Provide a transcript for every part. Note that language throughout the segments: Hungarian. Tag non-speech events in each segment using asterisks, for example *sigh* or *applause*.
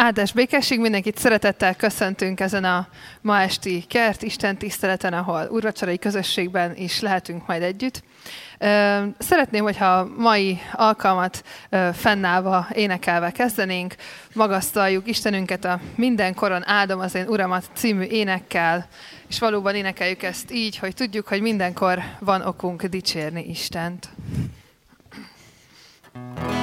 Áldás békesség, mindenkit szeretettel köszöntünk ezen a ma esti kert Isten tiszteleten, ahol urvacsarai közösségben is lehetünk majd együtt. Szeretném, hogyha mai alkalmat fennállva, énekelve kezdenénk, magasztaljuk Istenünket a mindenkoron áldom az én Uramat című énekkel, és valóban énekeljük ezt így, hogy tudjuk, hogy mindenkor van okunk dicsérni Istent. thank you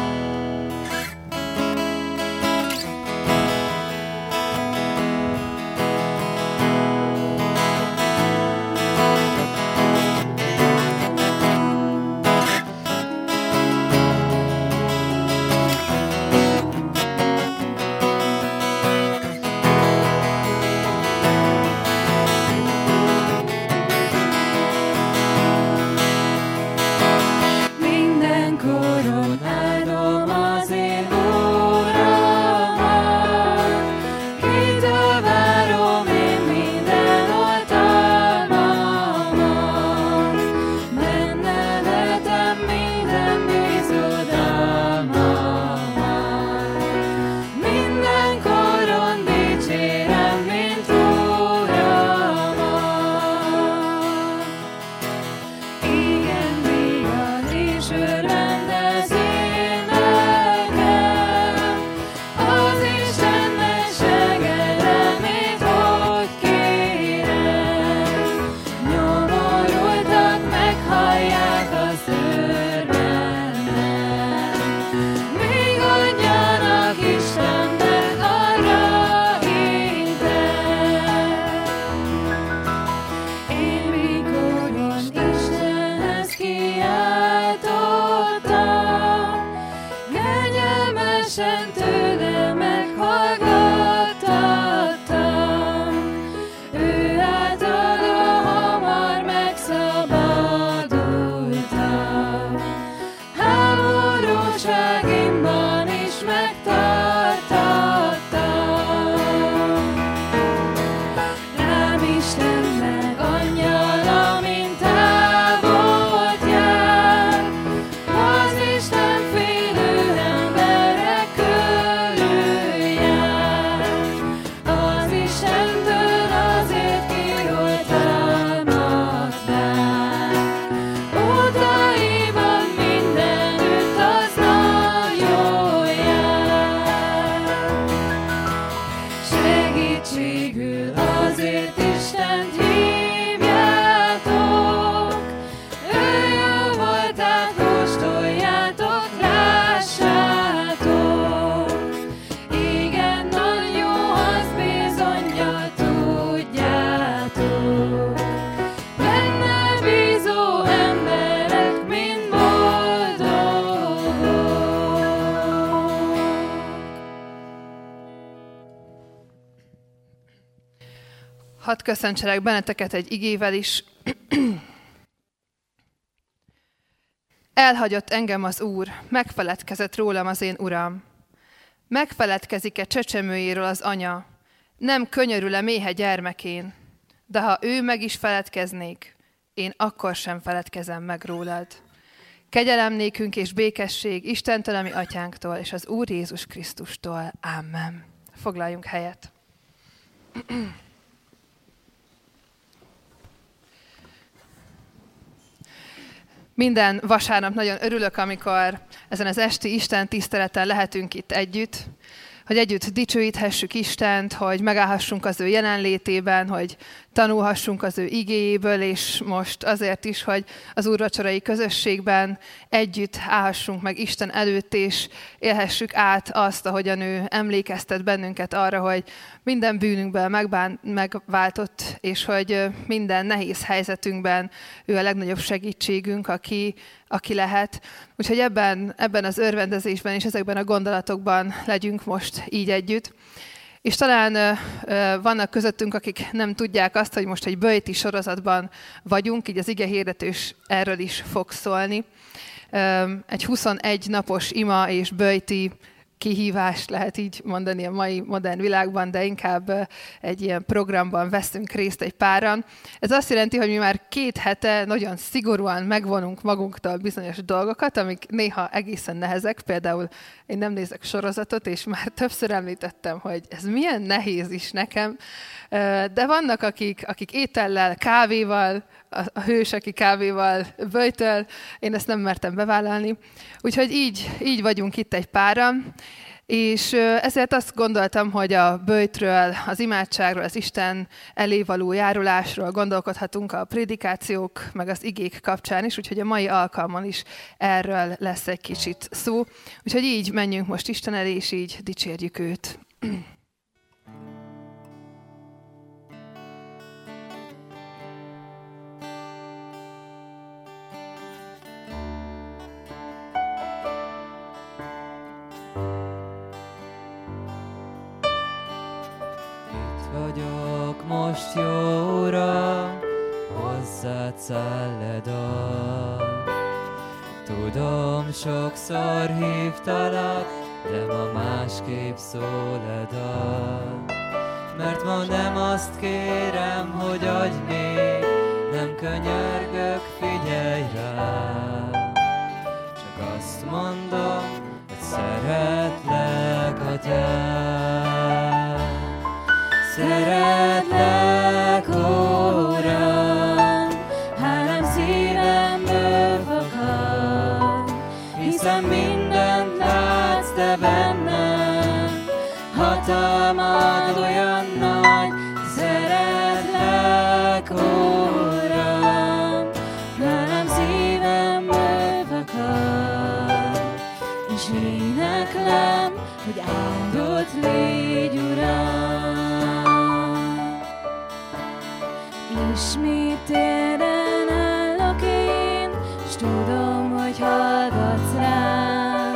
köszöntselek benneteket egy igével is. Elhagyott engem az Úr, megfeledkezett rólam az én Uram. Megfeledkezik-e csecsemőjéről az anya, nem könyörül-e méhe gyermekén, de ha ő meg is feledkeznék, én akkor sem feledkezem meg rólad. Kegyelem nékünk és békesség Istentől, ami atyánktól, és az Úr Jézus Krisztustól. Amen. Foglaljunk helyet. Minden vasárnap nagyon örülök, amikor ezen az esti Isten tiszteleten lehetünk itt együtt, hogy együtt dicsőíthessük Istent, hogy megállhassunk az ő jelenlétében, hogy tanulhassunk az ő igéjéből, és most azért is, hogy az úrvacsorai közösségben együtt állhassunk meg Isten előtt, és élhessük át azt, ahogyan ő emlékeztet bennünket arra, hogy minden bűnünkben megbán, megváltott, és hogy minden nehéz helyzetünkben ő a legnagyobb segítségünk, aki, aki lehet. Úgyhogy ebben, ebben az örvendezésben és ezekben a gondolatokban legyünk most így együtt. És talán vannak közöttünk, akik nem tudják azt, hogy most egy bőjti sorozatban vagyunk, így az ige hirdetős erről is fog szólni. Egy 21 napos ima és bőjti kihívást lehet így mondani a mai modern világban, de inkább egy ilyen programban veszünk részt egy páran. Ez azt jelenti, hogy mi már két hete nagyon szigorúan megvonunk magunktól bizonyos dolgokat, amik néha egészen nehezek. Például én nem nézek sorozatot, és már *laughs* többször említettem, hogy ez milyen nehéz is nekem. De vannak, akik, akik étellel, kávéval, a hős, aki kávéval böjtöl, én ezt nem mertem bevállalni. Úgyhogy így, így vagyunk itt egy pára, és ezért azt gondoltam, hogy a bőjtről, az imádságról, az Isten elé való járulásról gondolkodhatunk a prédikációk, meg az igék kapcsán is, úgyhogy a mai alkalmon is erről lesz egy kicsit szó. Úgyhogy így menjünk most Isten elé, és így dicsérjük őt. *clears throat* most jóra hozzád szálled Tudom, sokszor hívtalak, de ma másképp szól a. Mert ma nem azt kérem, hogy adj még, nem könyörgök, figyelj rá. Csak azt mondom, hogy szeretlek a te. Szeretlek, Uram, hálám szívemből fakad, hiszen mindent látsz te bennem, hatalmad olyan nagy, szeretlek, Uram, hálám szívemből fakad, és éneklem, hogy áldott légy, Uram. Ismét téren állok tudom, hogy hallgatsz rám.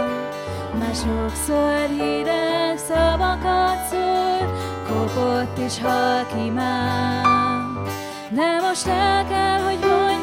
Már sokszor hideg szavakat szól, kopott és halk imám. De most el kell, hogy mondjam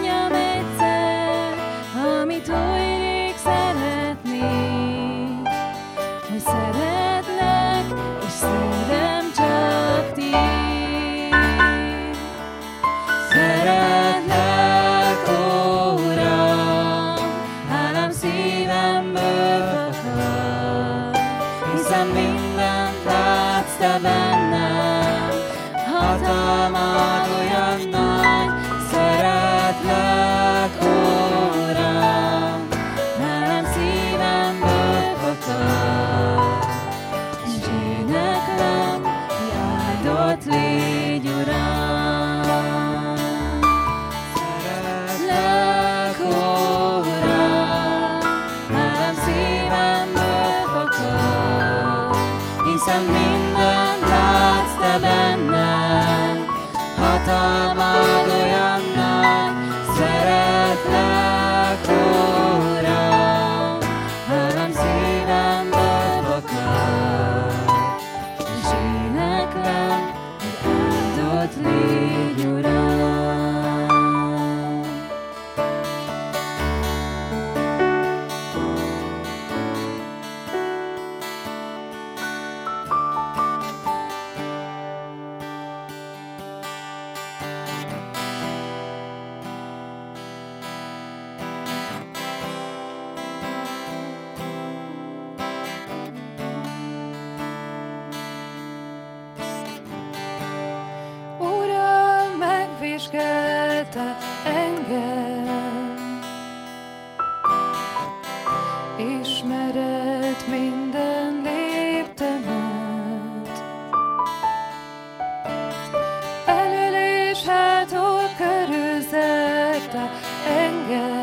Engel.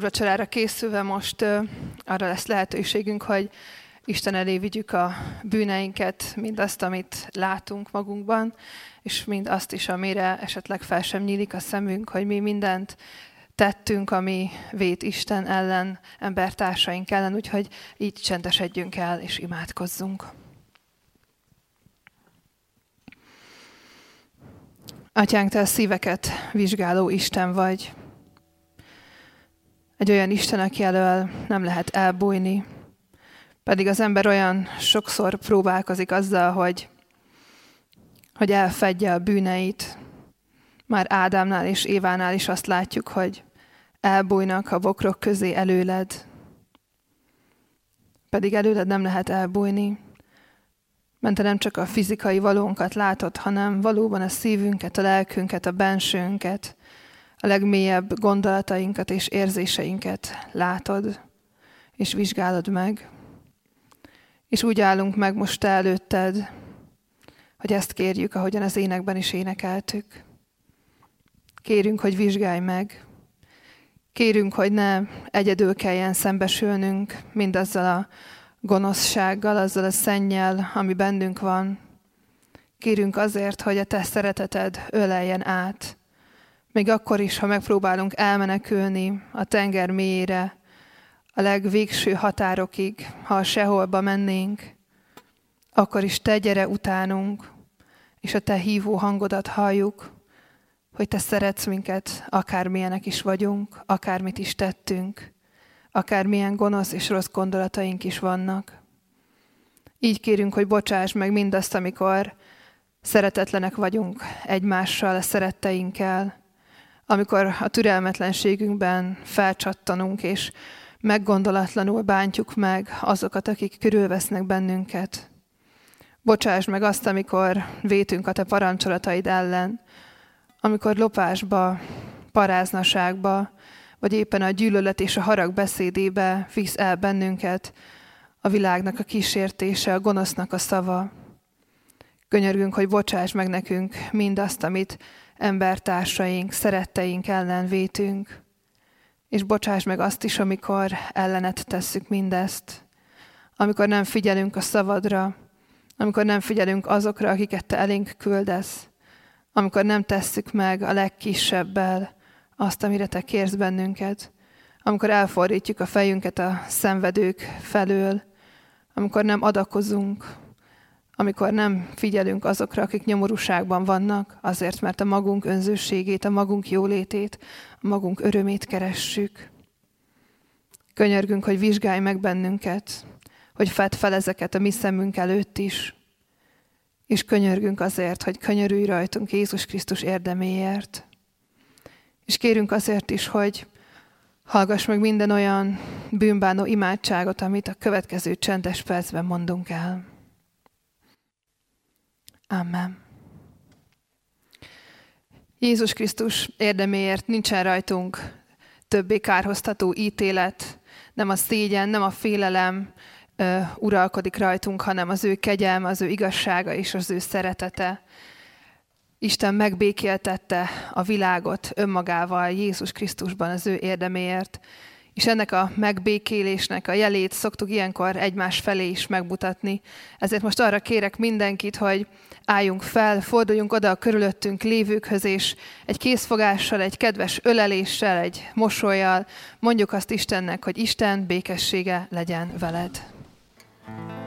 Úrvacsorára készülve most arra lesz lehetőségünk, hogy Isten elé vigyük a bűneinket, mindazt, amit látunk magunkban, és mind azt is, amire esetleg fel sem nyílik a szemünk, hogy mi mindent tettünk, ami vét Isten ellen, embertársaink ellen, úgyhogy így csendesedjünk el és imádkozzunk. Atyánk, te a szíveket vizsgáló Isten vagy. Egy olyan Isten, aki elől nem lehet elbújni, pedig az ember olyan sokszor próbálkozik azzal, hogy, hogy elfedje a bűneit. Már Ádámnál és Évánál is azt látjuk, hogy elbújnak a bokrok közé előled. Pedig előled nem lehet elbújni, mert te nem csak a fizikai valónkat látod, hanem valóban a szívünket, a lelkünket, a bensőnket, a legmélyebb gondolatainkat és érzéseinket látod, és vizsgálod meg. És úgy állunk meg most előtted, hogy ezt kérjük, ahogyan az énekben is énekeltük. Kérünk, hogy vizsgálj meg. Kérünk, hogy ne egyedül kelljen szembesülnünk mindazzal a gonoszsággal, azzal a szennyel, ami bennünk van. Kérünk azért, hogy a te szereteted öleljen át. Még akkor is, ha megpróbálunk elmenekülni a tenger mélyére, a legvégső határokig, ha seholba mennénk, akkor is te gyere utánunk, és a te hívó hangodat halljuk, hogy te szeretsz minket, akármilyenek is vagyunk, akármit is tettünk, akármilyen gonosz és rossz gondolataink is vannak. Így kérünk, hogy bocsáss meg mindazt, amikor szeretetlenek vagyunk egymással, a szeretteinkkel, amikor a türelmetlenségünkben felcsattanunk, és meggondolatlanul bántjuk meg azokat, akik körülvesznek bennünket. Bocsáss meg azt, amikor vétünk a te parancsolataid ellen, amikor lopásba, paráznaságba, vagy éppen a gyűlölet és a harag beszédébe visz el bennünket a világnak a kísértése, a gonosznak a szava. Könyörgünk, hogy bocsáss meg nekünk mindazt, amit embertársaink, szeretteink ellen vétünk, és bocsáss meg azt is, amikor ellenet tesszük mindezt, amikor nem figyelünk a szavadra, amikor nem figyelünk azokra, akiket te elénk küldesz, amikor nem tesszük meg a legkisebbel azt, amire te kérsz bennünket, amikor elfordítjuk a fejünket a szenvedők felől, amikor nem adakozunk, amikor nem figyelünk azokra, akik nyomorúságban vannak, azért, mert a magunk önzőségét, a magunk jólétét, a magunk örömét keressük. Könyörgünk, hogy vizsgálj meg bennünket, hogy fedd fel ezeket a mi szemünk előtt is, és könyörgünk azért, hogy könyörülj rajtunk Jézus Krisztus érdeméért. És kérünk azért is, hogy hallgass meg minden olyan bűnbánó imádságot, amit a következő csendes percben mondunk el. Amen. Jézus Krisztus érdeméért nincsen rajtunk többé kárhoztató ítélet, nem a szégyen, nem a félelem uh, uralkodik rajtunk, hanem az ő kegyelme, az ő igazsága és az ő szeretete. Isten megbékéltette a világot önmagával Jézus Krisztusban az ő érdeméért, és ennek a megbékélésnek a jelét szoktuk ilyenkor egymás felé is megmutatni. Ezért most arra kérek mindenkit, hogy álljunk fel, forduljunk oda a körülöttünk lévőkhöz, és egy készfogással, egy kedves öleléssel, egy mosolyjal mondjuk azt Istennek, hogy Isten békessége legyen veled. Bocsáss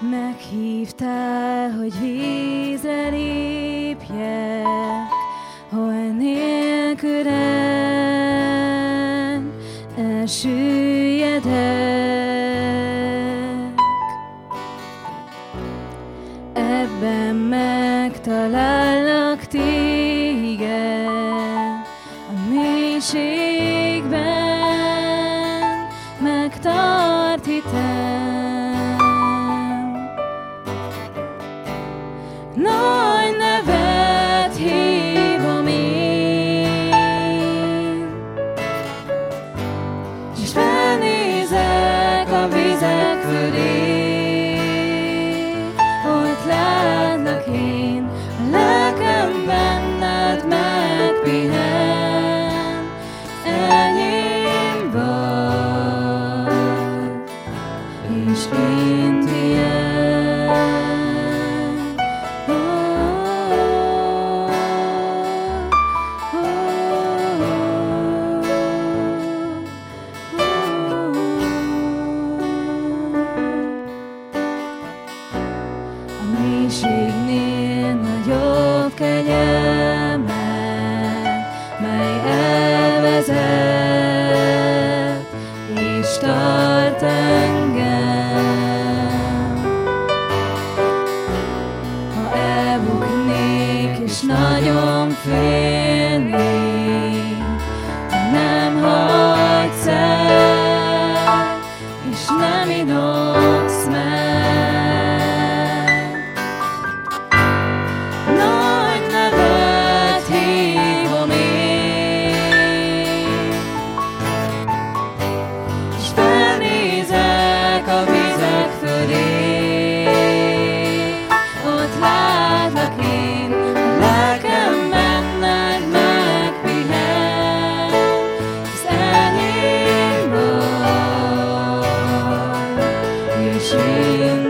Meghívtál, hogy vízre lépjek, hol nélkülen elsüllyedek. És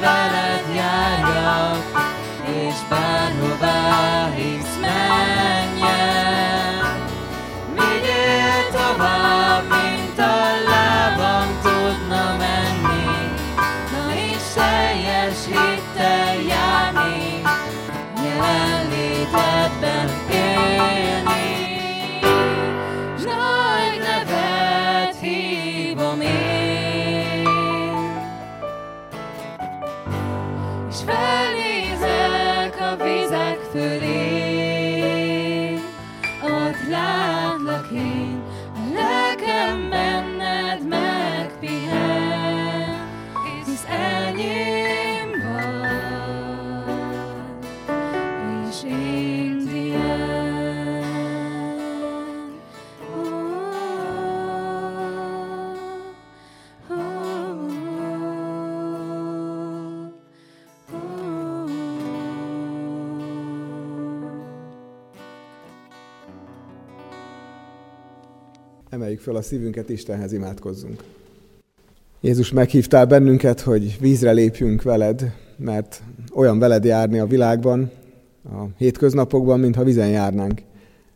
night. Fel a szívünket, Istenhez imádkozzunk. Jézus, meghívtál bennünket, hogy vízre lépjünk veled, mert olyan veled járni a világban, a hétköznapokban, mintha vizen járnánk.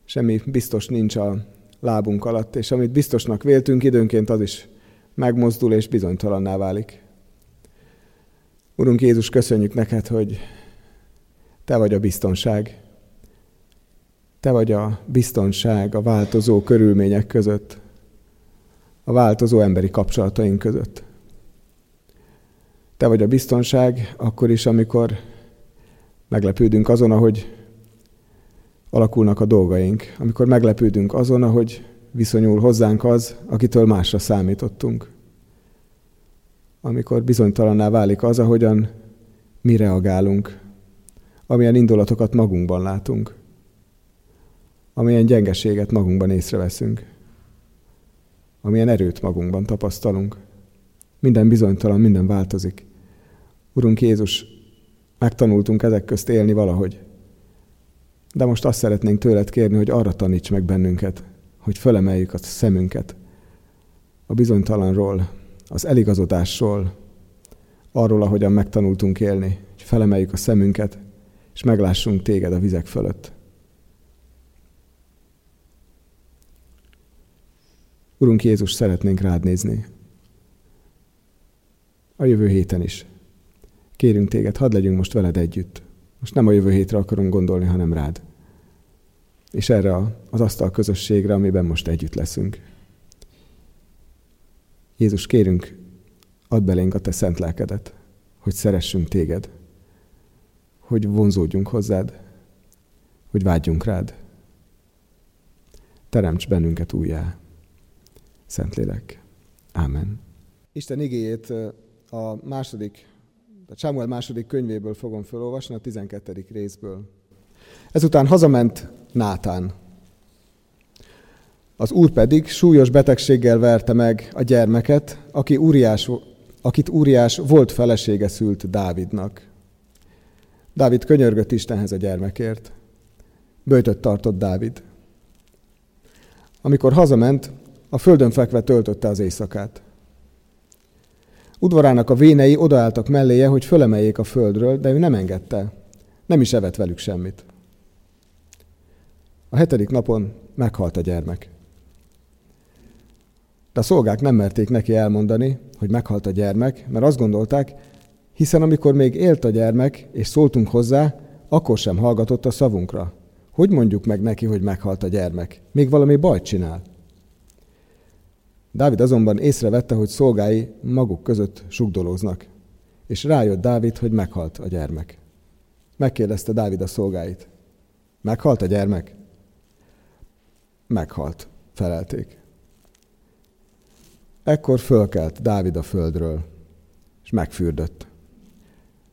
Semmi biztos nincs a lábunk alatt, és amit biztosnak véltünk, időnként az is megmozdul és bizonytalanná válik. Urunk Jézus, köszönjük neked, hogy Te vagy a biztonság. Te vagy a biztonság a változó körülmények között, a változó emberi kapcsolataink között. Te vagy a biztonság akkor is, amikor meglepődünk azon, ahogy alakulnak a dolgaink, amikor meglepődünk azon, ahogy viszonyul hozzánk az, akitől másra számítottunk. Amikor bizonytalanná válik az, ahogyan mi reagálunk, amilyen indulatokat magunkban látunk amilyen gyengeséget magunkban észreveszünk, amilyen erőt magunkban tapasztalunk. Minden bizonytalan, minden változik. Urunk Jézus, megtanultunk ezek közt élni valahogy. De most azt szeretnénk tőled kérni, hogy arra taníts meg bennünket, hogy fölemeljük a szemünket a bizonytalanról, az eligazodásról, arról, ahogyan megtanultunk élni, hogy felemeljük a szemünket, és meglássunk téged a vizek fölött. Urunk Jézus, szeretnénk rád nézni. A jövő héten is. Kérünk téged, hadd legyünk most veled együtt. Most nem a jövő hétre akarunk gondolni, hanem rád. És erre az asztal közösségre, amiben most együtt leszünk. Jézus, kérünk, add belénk a te szent lelkedet, hogy szeressünk téged, hogy vonzódjunk hozzád, hogy vágyjunk rád. Teremts bennünket újjá. Szentlélek. Ámen. Isten igéjét a második, a Sámuel második könyvéből fogom felolvasni, a 12. részből. Ezután hazament Nátán. Az úr pedig súlyos betegséggel verte meg a gyermeket, aki Úriás, akit Úriás volt felesége szült Dávidnak. Dávid könyörgött Istenhez a gyermekért. Böjtött tartott Dávid. Amikor hazament, a földön fekve töltötte az éjszakát. Udvarának a vénei odaálltak melléje, hogy fölemeljék a földről, de ő nem engedte. Nem is evett velük semmit. A hetedik napon meghalt a gyermek. De a szolgák nem merték neki elmondani, hogy meghalt a gyermek, mert azt gondolták, hiszen amikor még élt a gyermek, és szóltunk hozzá, akkor sem hallgatott a szavunkra. Hogy mondjuk meg neki, hogy meghalt a gyermek? Még valami bajt csinál. Dávid azonban észrevette, hogy szolgái maguk között sugdolóznak, és rájött Dávid, hogy meghalt a gyermek. Megkérdezte Dávid a szolgáit. Meghalt a gyermek? Meghalt, felelték. Ekkor fölkelt Dávid a földről, és megfürdött.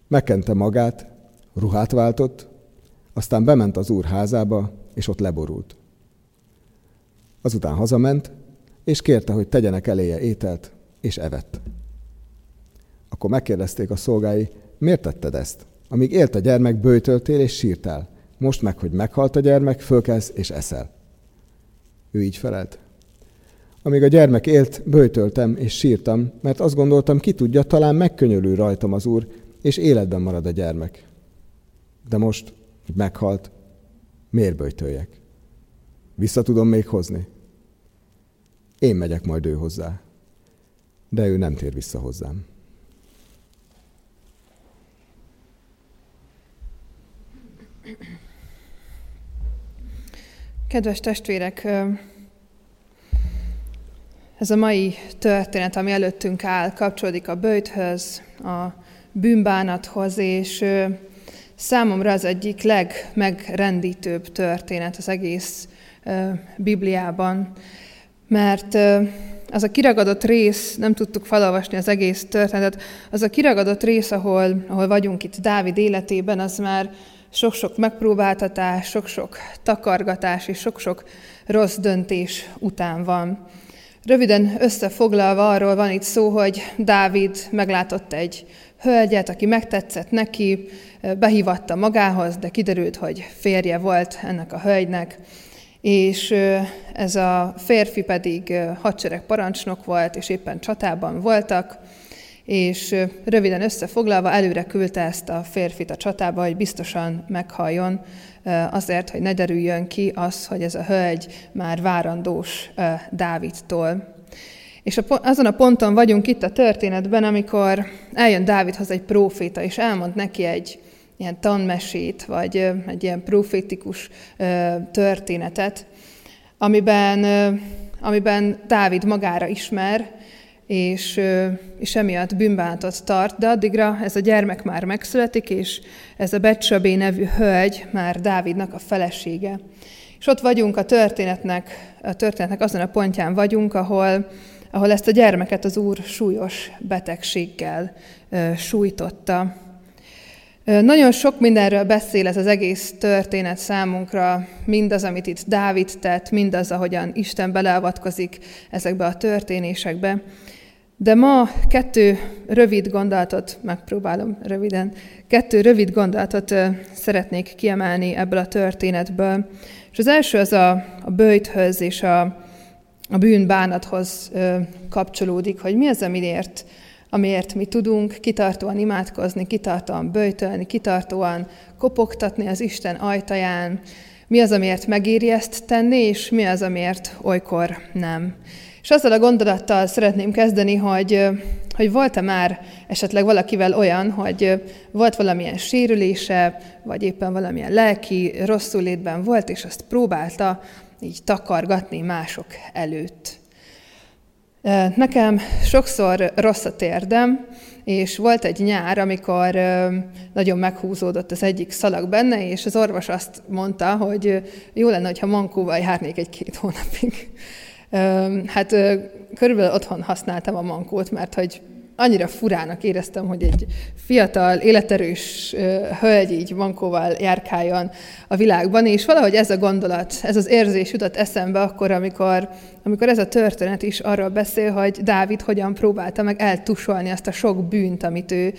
Megkente magát, ruhát váltott, aztán bement az úr házába, és ott leborult. Azután hazament, és kérte, hogy tegyenek eléje ételt, és evett. Akkor megkérdezték a szolgái, miért tetted ezt? Amíg élt a gyermek, bőjtöltél és sírtál. Most meg, hogy meghalt a gyermek, fölkelsz és eszel. Ő így felelt. Amíg a gyermek élt, bőtöltem és sírtam, mert azt gondoltam, ki tudja, talán megkönyörül rajtam az Úr, és életben marad a gyermek. De most, hogy meghalt, miért bőtöljek? Vissza tudom még hozni? Én megyek majd ő hozzá, de ő nem tér vissza hozzám. Kedves testvérek, ez a mai történet, ami előttünk áll, kapcsolódik a bőjthöz, a bűnbánathoz, és számomra az egyik legmegrendítőbb történet az egész Bibliában, mert az a kiragadott rész, nem tudtuk felolvasni az egész történetet, az a kiragadott rész, ahol, ahol vagyunk itt Dávid életében, az már sok-sok megpróbáltatás, sok-sok takargatás és sok-sok rossz döntés után van. Röviden összefoglalva arról van itt szó, hogy Dávid meglátott egy hölgyet, aki megtetszett neki, behívatta magához, de kiderült, hogy férje volt ennek a hölgynek, és ez a férfi pedig hadsereg parancsnok volt, és éppen csatában voltak, és röviden összefoglalva előre küldte ezt a férfit a csatába, hogy biztosan meghalljon, azért, hogy ne derüljön ki az, hogy ez a hölgy már várandós Dávidtól. És azon a ponton vagyunk itt a történetben, amikor eljön Dávidhoz egy próféta, és elmond neki egy ilyen tanmesét, vagy egy ilyen profétikus történetet, amiben, amiben Dávid magára ismer, és, és emiatt bűnbántot tart, de addigra ez a gyermek már megszületik, és ez a Becsabé nevű hölgy már Dávidnak a felesége. És ott vagyunk a történetnek, a történetnek azon a pontján vagyunk, ahol, ahol ezt a gyermeket az Úr súlyos betegséggel sújtotta. Nagyon sok mindenről beszél ez az egész történet számunkra, mindaz, amit itt Dávid tett, mindaz, ahogyan Isten beleavatkozik ezekbe a történésekbe. De ma kettő rövid gondolatot, megpróbálom röviden, kettő rövid gondolatot szeretnék kiemelni ebből a történetből. És az első az a, a bőjthöz és a, a bűnbánathoz kapcsolódik, hogy mi az, amiért, amiért mi tudunk kitartóan imádkozni, kitartóan bőjtölni, kitartóan kopogtatni az Isten ajtaján, mi az, amiért megéri ezt tenni, és mi az, amiért olykor nem. És azzal a gondolattal szeretném kezdeni, hogy, hogy volt-e már esetleg valakivel olyan, hogy volt valamilyen sérülése, vagy éppen valamilyen lelki rosszulétben volt, és azt próbálta így takargatni mások előtt. Nekem sokszor rossz a térdem, és volt egy nyár, amikor nagyon meghúzódott az egyik szalag benne, és az orvos azt mondta, hogy jó lenne, ha mankóval járnék egy-két hónapig. Hát körülbelül otthon használtam a mankót, mert hogy annyira furának éreztem, hogy egy fiatal, életerős hölgy így mankóval járkáljon a világban, és valahogy ez a gondolat, ez az érzés jutott eszembe akkor, amikor, amikor ez a történet is arról beszél, hogy Dávid hogyan próbálta meg eltusolni azt a sok bűnt, amit ő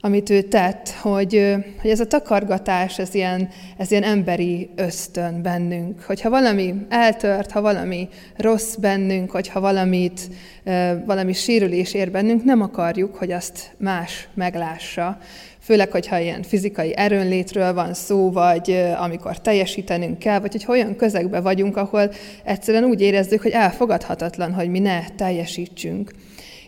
amit ő tett, hogy, hogy ez a takargatás, ez ilyen, ez ilyen emberi ösztön bennünk. Hogyha valami eltört, ha valami rossz bennünk, hogyha valamit, valami sérülés ér bennünk, nem akarjuk, hogy azt más meglássa. Főleg, hogyha ilyen fizikai erőnlétről van szó, vagy amikor teljesítenünk kell, vagy hogy olyan közegben vagyunk, ahol egyszerűen úgy érezzük, hogy elfogadhatatlan, hogy mi ne teljesítsünk.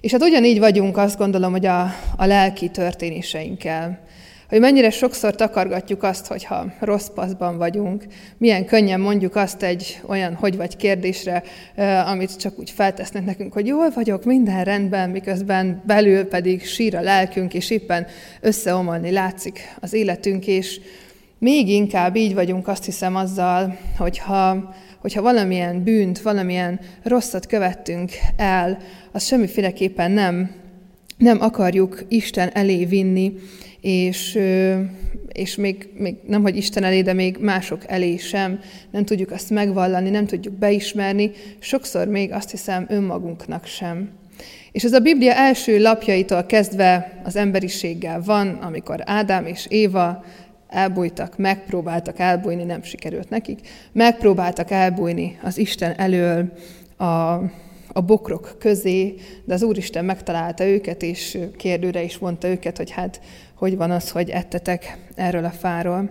És hát ugyanígy vagyunk, azt gondolom, hogy a, a lelki történéseinkkel. Hogy mennyire sokszor takargatjuk azt, hogyha rossz paszban vagyunk, milyen könnyen mondjuk azt egy olyan hogy vagy kérdésre, amit csak úgy feltesznek nekünk, hogy jól vagyok, minden rendben, miközben belül pedig sír a lelkünk, és éppen összeomolni látszik az életünk, és még inkább így vagyunk azt hiszem azzal, hogyha hogyha valamilyen bűnt, valamilyen rosszat követtünk el, azt semmiféleképpen nem, nem akarjuk Isten elé vinni, és, és még, még nem, hogy Isten elé, de még mások elé sem. Nem tudjuk azt megvallani, nem tudjuk beismerni, sokszor még azt hiszem önmagunknak sem. És ez a Biblia első lapjaitól kezdve az emberiséggel van, amikor Ádám és Éva elbújtak, megpróbáltak elbújni, nem sikerült nekik, megpróbáltak elbújni az Isten elől a, a bokrok közé, de az Úristen megtalálta őket, és kérdőre is mondta őket, hogy hát hogy van az, hogy ettetek erről a fáról.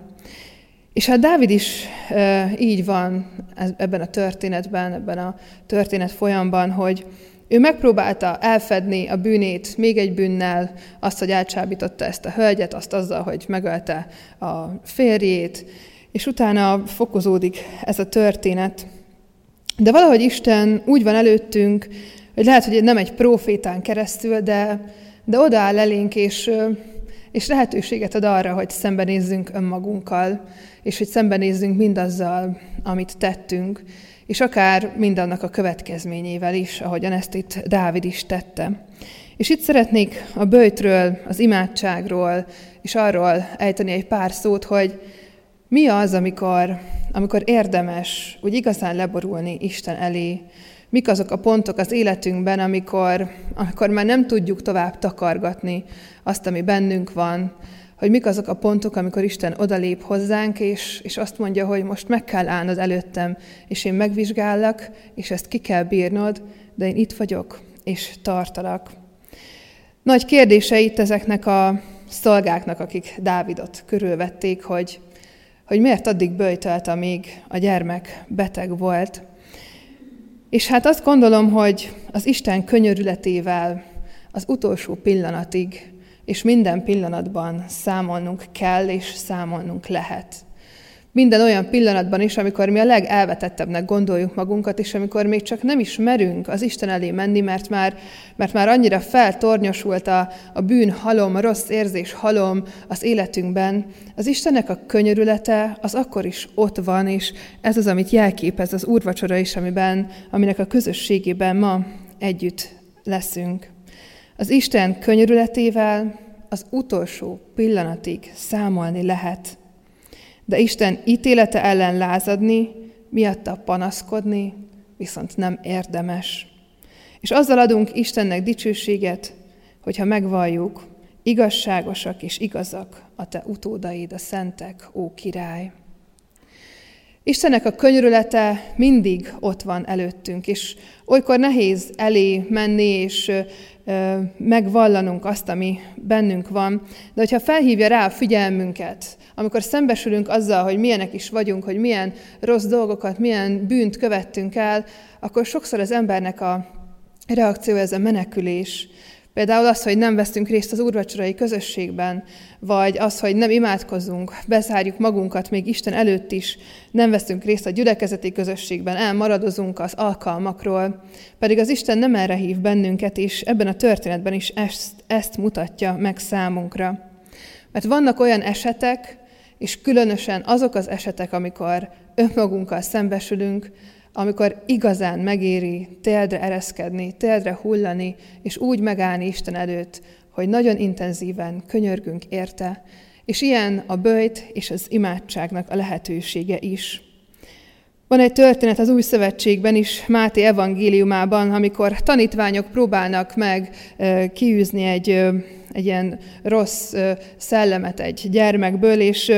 És hát Dávid is e, így van ebben a történetben, ebben a történet folyamban, hogy ő megpróbálta elfedni a bűnét még egy bűnnel, azt, hogy elcsábította ezt a hölgyet, azt azzal, hogy megölte a férjét, és utána fokozódik ez a történet. De valahogy Isten úgy van előttünk, hogy lehet, hogy nem egy profétán keresztül, de, de odaáll elénk, és, és lehetőséget ad arra, hogy szembenézzünk önmagunkkal, és hogy szembenézzünk mindazzal, amit tettünk, és akár mindannak a következményével is, ahogyan ezt itt Dávid is tette. És itt szeretnék a bőjtről, az imádságról, és arról ejteni egy pár szót, hogy mi az, amikor, amikor érdemes úgy igazán leborulni Isten elé, mik azok a pontok az életünkben, amikor, amikor már nem tudjuk tovább takargatni azt, ami bennünk van, hogy mik azok a pontok, amikor Isten odalép hozzánk, és, és azt mondja, hogy most meg kell állnod előttem, és én megvizsgállak, és ezt ki kell bírnod, de én itt vagyok, és tartalak. Nagy kérdése itt ezeknek a szolgáknak, akik Dávidot körülvették, hogy, hogy miért addig böjtölt, amíg a gyermek beteg volt. És hát azt gondolom, hogy az Isten könyörületével az utolsó pillanatig és minden pillanatban számolnunk kell, és számolnunk lehet. Minden olyan pillanatban is, amikor mi a legelvetettebbnek gondoljuk magunkat, és amikor még csak nem is merünk az Isten elé menni, mert már, mert már annyira feltornyosult a, a bűn halom, a rossz érzés halom az életünkben, az Istennek a könyörülete az akkor is ott van, és ez az, amit jelképez az úrvacsora is, amiben, aminek a közösségében ma együtt leszünk. Az Isten könyörületével az utolsó pillanatig számolni lehet, de Isten ítélete ellen lázadni, miatta panaszkodni, viszont nem érdemes. És azzal adunk Istennek dicsőséget, hogyha megvalljuk, igazságosak és igazak a te utódaid, a szentek, ó király. Istennek a könyörülete mindig ott van előttünk, és olykor nehéz elé menni, és megvallanunk azt, ami bennünk van, de hogyha felhívja rá a figyelmünket, amikor szembesülünk azzal, hogy milyenek is vagyunk, hogy milyen rossz dolgokat, milyen bűnt követtünk el, akkor sokszor az embernek a reakció ez a menekülés, Például az, hogy nem veszünk részt az úrvacsorai közösségben, vagy az, hogy nem imádkozunk, bezárjuk magunkat még Isten előtt is, nem veszünk részt a gyülekezeti közösségben, elmaradozunk az alkalmakról, pedig az Isten nem erre hív bennünket, és ebben a történetben is ezt, ezt mutatja meg számunkra. Mert vannak olyan esetek, és különösen azok az esetek, amikor önmagunkkal szembesülünk, amikor igazán megéri téldre ereszkedni, téldre hullani, és úgy megállni Isten előtt, hogy nagyon intenzíven könyörgünk érte, és ilyen a bőjt és az imádságnak a lehetősége is. Van egy történet az Új Szövetségben is, Máté evangéliumában, amikor tanítványok próbálnak meg kiűzni egy, egy ilyen rossz szellemet egy gyermekből, és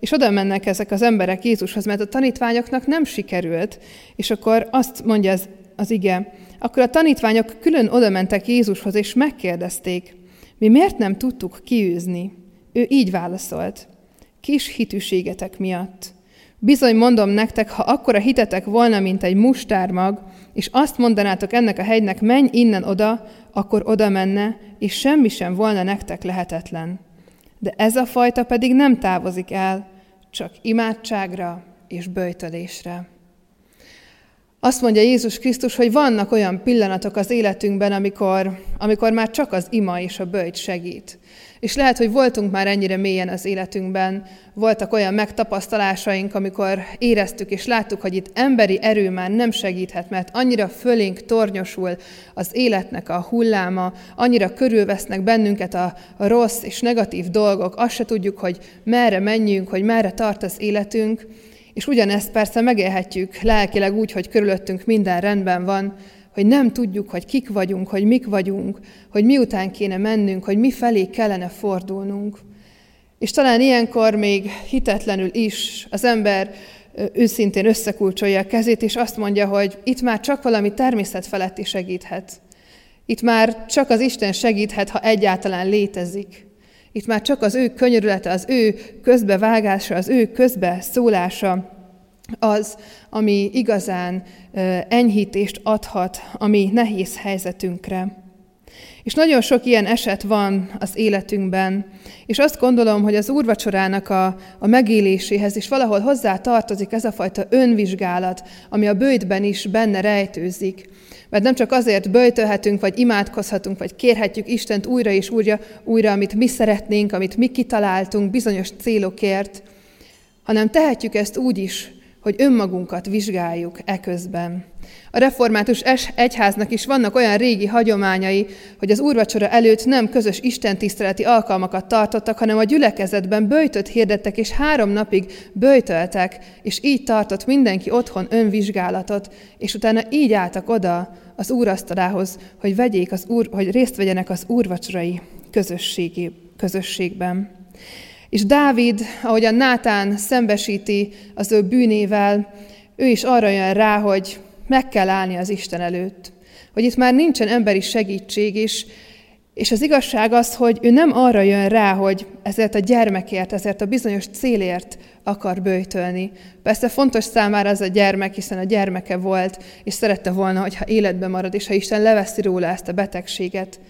és oda mennek ezek az emberek Jézushoz, mert a tanítványoknak nem sikerült, és akkor azt mondja az, az ige, akkor a tanítványok külön oda mentek Jézushoz, és megkérdezték, mi miért nem tudtuk kiűzni? Ő így válaszolt, kis hitűségetek miatt. Bizony mondom nektek, ha akkora hitetek volna, mint egy mustármag, és azt mondanátok ennek a hegynek, menj innen oda, akkor oda menne, és semmi sem volna nektek lehetetlen. De ez a fajta pedig nem távozik el, csak imádságra és böjtölésre. Azt mondja Jézus Krisztus, hogy vannak olyan pillanatok az életünkben, amikor, amikor már csak az ima és a bőjt segít. És lehet, hogy voltunk már ennyire mélyen az életünkben, voltak olyan megtapasztalásaink, amikor éreztük és láttuk, hogy itt emberi erő már nem segíthet, mert annyira fölénk tornyosul az életnek a hulláma, annyira körülvesznek bennünket a, rossz és negatív dolgok, azt se tudjuk, hogy merre menjünk, hogy merre tart az életünk, és ugyanezt persze megélhetjük lelkileg úgy, hogy körülöttünk minden rendben van, hogy nem tudjuk, hogy kik vagyunk, hogy mik vagyunk, hogy miután kéne mennünk, hogy mi felé kellene fordulnunk. És talán ilyenkor még hitetlenül is az ember őszintén összekulcsolja a kezét, és azt mondja, hogy itt már csak valami természet feletti segíthet. Itt már csak az Isten segíthet, ha egyáltalán létezik. Itt már csak az ő könyörülete, az ő közbevágása, az ő közbeszólása az, ami igazán enyhítést adhat a mi nehéz helyzetünkre. És nagyon sok ilyen eset van az életünkben, és azt gondolom, hogy az úrvacsorának a, a megéléséhez is valahol hozzá tartozik ez a fajta önvizsgálat, ami a bőjtben is benne rejtőzik. Mert nem csak azért böjtölhetünk, vagy imádkozhatunk, vagy kérhetjük Istent újra és újra, újra, amit mi szeretnénk, amit mi kitaláltunk bizonyos célokért, hanem tehetjük ezt úgy is, hogy önmagunkat vizsgáljuk eközben. A református egyháznak is vannak olyan régi hagyományai, hogy az úrvacsora előtt nem közös istentiszteleti alkalmakat tartottak, hanem a gyülekezetben böjtöt hirdettek, és három napig böjtöltek, és így tartott mindenki otthon önvizsgálatot, és utána így álltak oda az úrasztalához, hogy, vegyék az úr, hogy részt vegyenek az úrvacsorai közösségben. És Dávid, ahogyan Nátán szembesíti az ő bűnével, ő is arra jön rá, hogy meg kell állni az Isten előtt. Hogy itt már nincsen emberi segítség is, és az igazság az, hogy ő nem arra jön rá, hogy ezért a gyermekért, ezért a bizonyos célért akar bőjtölni. Persze fontos számára az a gyermek, hiszen a gyermeke volt, és szerette volna, hogyha életbe marad, és ha Isten leveszi róla ezt a betegséget.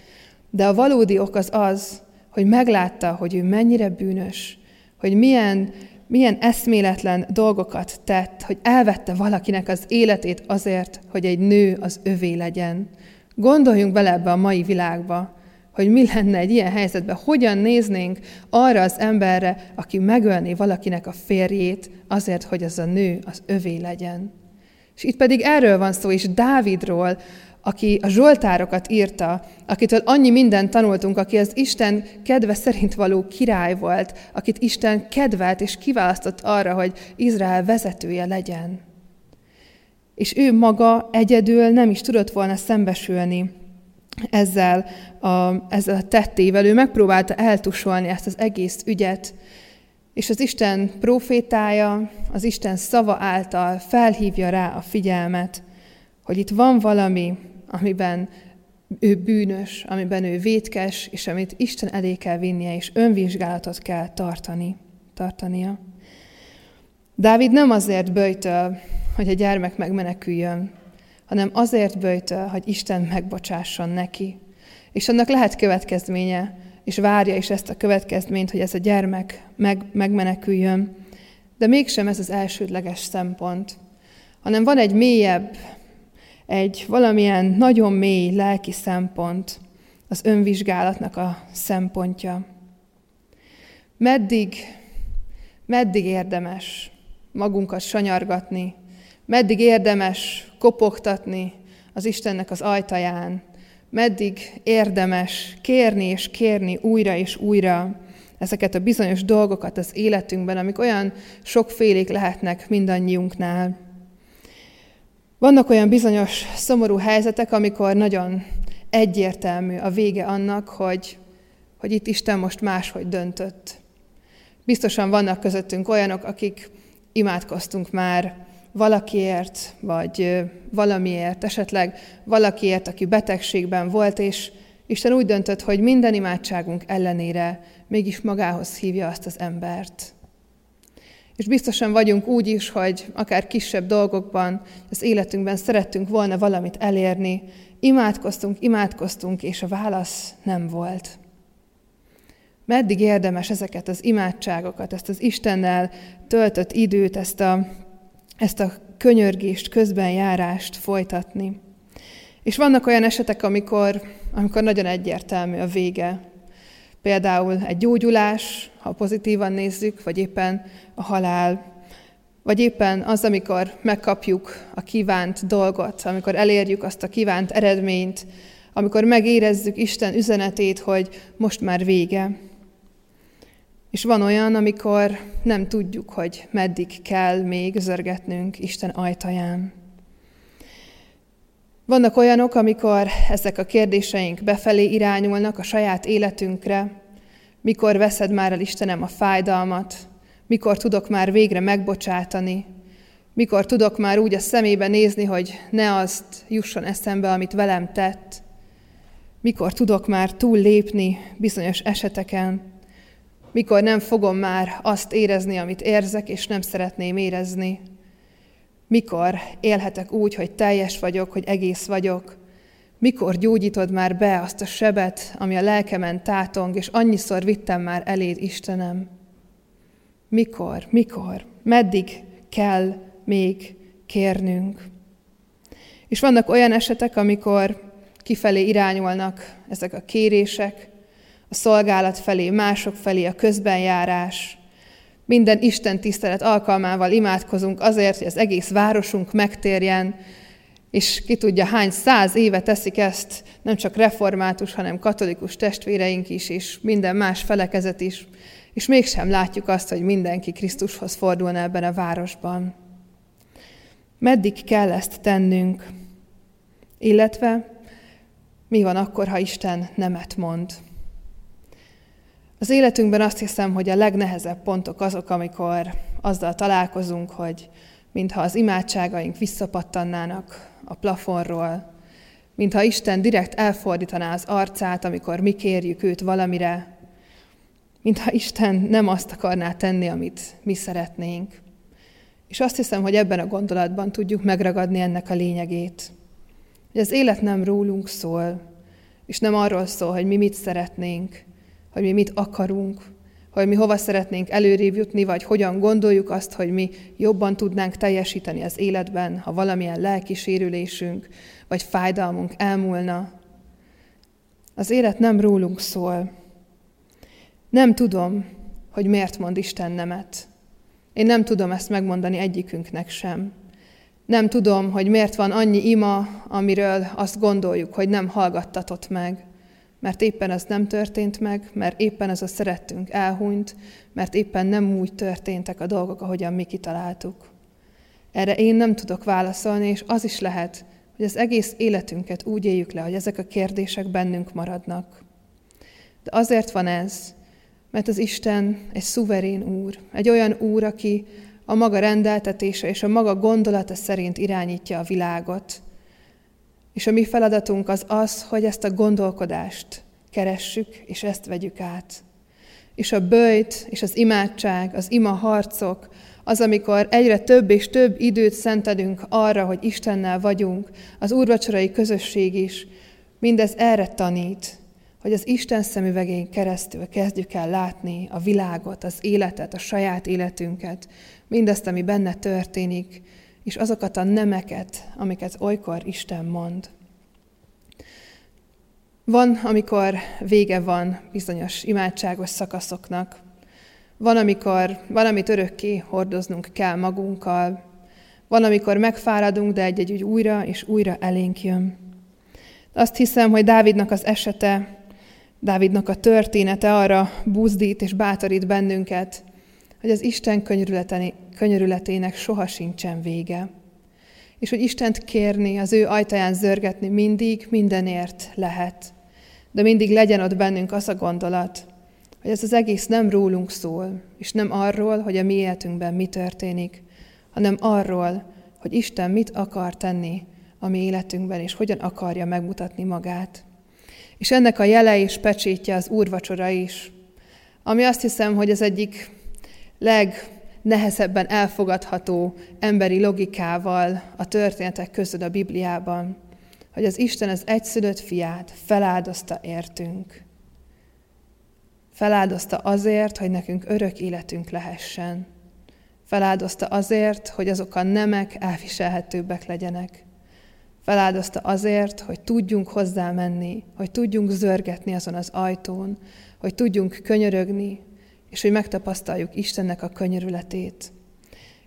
De a valódi ok az az, hogy meglátta, hogy ő mennyire bűnös, hogy milyen, milyen eszméletlen dolgokat tett, hogy elvette valakinek az életét azért, hogy egy nő az övé legyen. Gondoljunk bele ebbe a mai világba, hogy mi lenne egy ilyen helyzetben, hogyan néznénk arra az emberre, aki megölné valakinek a férjét azért, hogy az a nő az övé legyen. És itt pedig erről van szó, és Dávidról, aki a Zsoltárokat írta, akitől annyi mindent tanultunk, aki az Isten kedve szerint való király volt, akit Isten kedvelt és kiválasztott arra, hogy Izrael vezetője legyen. És ő maga egyedül nem is tudott volna szembesülni ezzel a, ezzel a tettével. Ő megpróbálta eltusolni ezt az egész ügyet, és az Isten profétája, az Isten szava által felhívja rá a figyelmet, hogy itt van valami, amiben ő bűnös, amiben ő vétkes, és amit Isten elé kell vinnie, és önvizsgálatot kell tartani, tartania. Dávid nem azért böjtöl, hogy a gyermek megmeneküljön, hanem azért böjtöl, hogy Isten megbocsásson neki. És annak lehet következménye, és várja is ezt a következményt, hogy ez a gyermek meg, megmeneküljön. De mégsem ez az elsődleges szempont, hanem van egy mélyebb, egy valamilyen nagyon mély lelki szempont, az önvizsgálatnak a szempontja. Meddig, meddig érdemes magunkat sanyargatni, meddig érdemes kopogtatni az Istennek az ajtaján, meddig érdemes kérni és kérni újra és újra ezeket a bizonyos dolgokat az életünkben, amik olyan sokfélék lehetnek mindannyiunknál. Vannak olyan bizonyos szomorú helyzetek, amikor nagyon egyértelmű a vége annak, hogy, hogy itt Isten most máshogy döntött. Biztosan vannak közöttünk olyanok, akik imádkoztunk már valakiért, vagy valamiért, esetleg valakiért, aki betegségben volt, és Isten úgy döntött, hogy minden imádságunk ellenére mégis magához hívja azt az embert. És biztosan vagyunk úgy is, hogy akár kisebb dolgokban, az életünkben szerettünk volna valamit elérni, imádkoztunk, imádkoztunk, és a válasz nem volt. Meddig érdemes ezeket az imádságokat, ezt az Istennel töltött időt, ezt a, ezt a könyörgést, közbenjárást folytatni? És vannak olyan esetek, amikor, amikor nagyon egyértelmű a vége Például egy gyógyulás, ha pozitívan nézzük, vagy éppen a halál, vagy éppen az, amikor megkapjuk a kívánt dolgot, amikor elérjük azt a kívánt eredményt, amikor megérezzük Isten üzenetét, hogy most már vége. És van olyan, amikor nem tudjuk, hogy meddig kell még zörgetnünk Isten ajtaján. Vannak olyanok, amikor ezek a kérdéseink befelé irányulnak a saját életünkre, mikor veszed már el Istenem a fájdalmat, mikor tudok már végre megbocsátani, Mikor tudok már úgy a szemébe nézni, hogy ne azt jusson eszembe, amit velem tett. Mikor tudok már túl lépni bizonyos eseteken. Mikor nem fogom már azt érezni, amit érzek, és nem szeretném érezni. Mikor élhetek úgy, hogy teljes vagyok, hogy egész vagyok. Mikor gyógyítod már be azt a sebet, ami a lelkemen tátong, és annyiszor vittem már eléd, Istenem. Mikor, mikor, meddig kell még kérnünk. És vannak olyan esetek, amikor kifelé irányulnak ezek a kérések, a szolgálat felé, mások felé, a közbenjárás. Minden Isten tisztelet alkalmával imádkozunk azért, hogy az egész városunk megtérjen, és ki tudja, hány száz éve teszik ezt, nem csak református, hanem katolikus testvéreink is, és minden más felekezet is, és mégsem látjuk azt, hogy mindenki Krisztushoz fordulna ebben a városban. Meddig kell ezt tennünk? Illetve mi van akkor, ha Isten nemet mond? Az életünkben azt hiszem, hogy a legnehezebb pontok azok, amikor azzal találkozunk, hogy mintha az imádságaink visszapattannának a plafonról, mintha Isten direkt elfordítaná az arcát, amikor mi kérjük őt valamire, mintha Isten nem azt akarná tenni, amit mi szeretnénk. És azt hiszem, hogy ebben a gondolatban tudjuk megragadni ennek a lényegét. Hogy az élet nem rólunk szól, és nem arról szól, hogy mi mit szeretnénk, hogy mi mit akarunk, hogy mi hova szeretnénk előrébb jutni, vagy hogyan gondoljuk azt, hogy mi jobban tudnánk teljesíteni az életben, ha valamilyen lelki sérülésünk, vagy fájdalmunk elmúlna. Az élet nem rólunk szól. Nem tudom, hogy miért mond Isten nemet. Én nem tudom ezt megmondani egyikünknek sem. Nem tudom, hogy miért van annyi ima, amiről azt gondoljuk, hogy nem hallgattatott meg. Mert éppen az nem történt meg, mert éppen az a szerettünk elhunyt, mert éppen nem úgy történtek a dolgok, ahogyan mi kitaláltuk. Erre én nem tudok válaszolni, és az is lehet, hogy az egész életünket úgy éljük le, hogy ezek a kérdések bennünk maradnak. De azért van ez, mert az Isten egy szuverén úr, egy olyan úr, aki a maga rendeltetése és a maga gondolata szerint irányítja a világot. És a mi feladatunk az az, hogy ezt a gondolkodást keressük, és ezt vegyük át. És a bőjt, és az imádság, az ima harcok, az, amikor egyre több és több időt szentelünk arra, hogy Istennel vagyunk, az úrvacsorai közösség is, mindez erre tanít, hogy az Isten szemüvegén keresztül kezdjük el látni a világot, az életet, a saját életünket, mindazt, ami benne történik, és azokat a nemeket, amiket olykor Isten mond. Van, amikor vége van bizonyos imádságos szakaszoknak, van, amikor valamit örökké hordoznunk kell magunkkal, van, amikor megfáradunk, de egy-egy úgy újra és újra elénk jön. Azt hiszem, hogy Dávidnak az esete Dávidnak a története arra buzdít és bátorít bennünket, hogy az Isten könyörületének soha sincsen vége. És hogy Istent kérni, az ő ajtaján zörgetni mindig, mindenért lehet. De mindig legyen ott bennünk az a gondolat, hogy ez az egész nem rólunk szól, és nem arról, hogy a mi életünkben mi történik, hanem arról, hogy Isten mit akar tenni a mi életünkben, és hogyan akarja megmutatni magát. És ennek a jele és pecsétje az úrvacsora is, ami azt hiszem, hogy az egyik legnehezebben elfogadható emberi logikával a történetek között a Bibliában, hogy az Isten az egyszülött fiát feláldozta értünk. Feláldozta azért, hogy nekünk örök életünk lehessen. Feláldozta azért, hogy azok a nemek elviselhetőbbek legyenek. Feláldozta azért, hogy tudjunk hozzá menni, hogy tudjunk zörgetni azon az ajtón, hogy tudjunk könyörögni, és hogy megtapasztaljuk Istennek a könyörületét.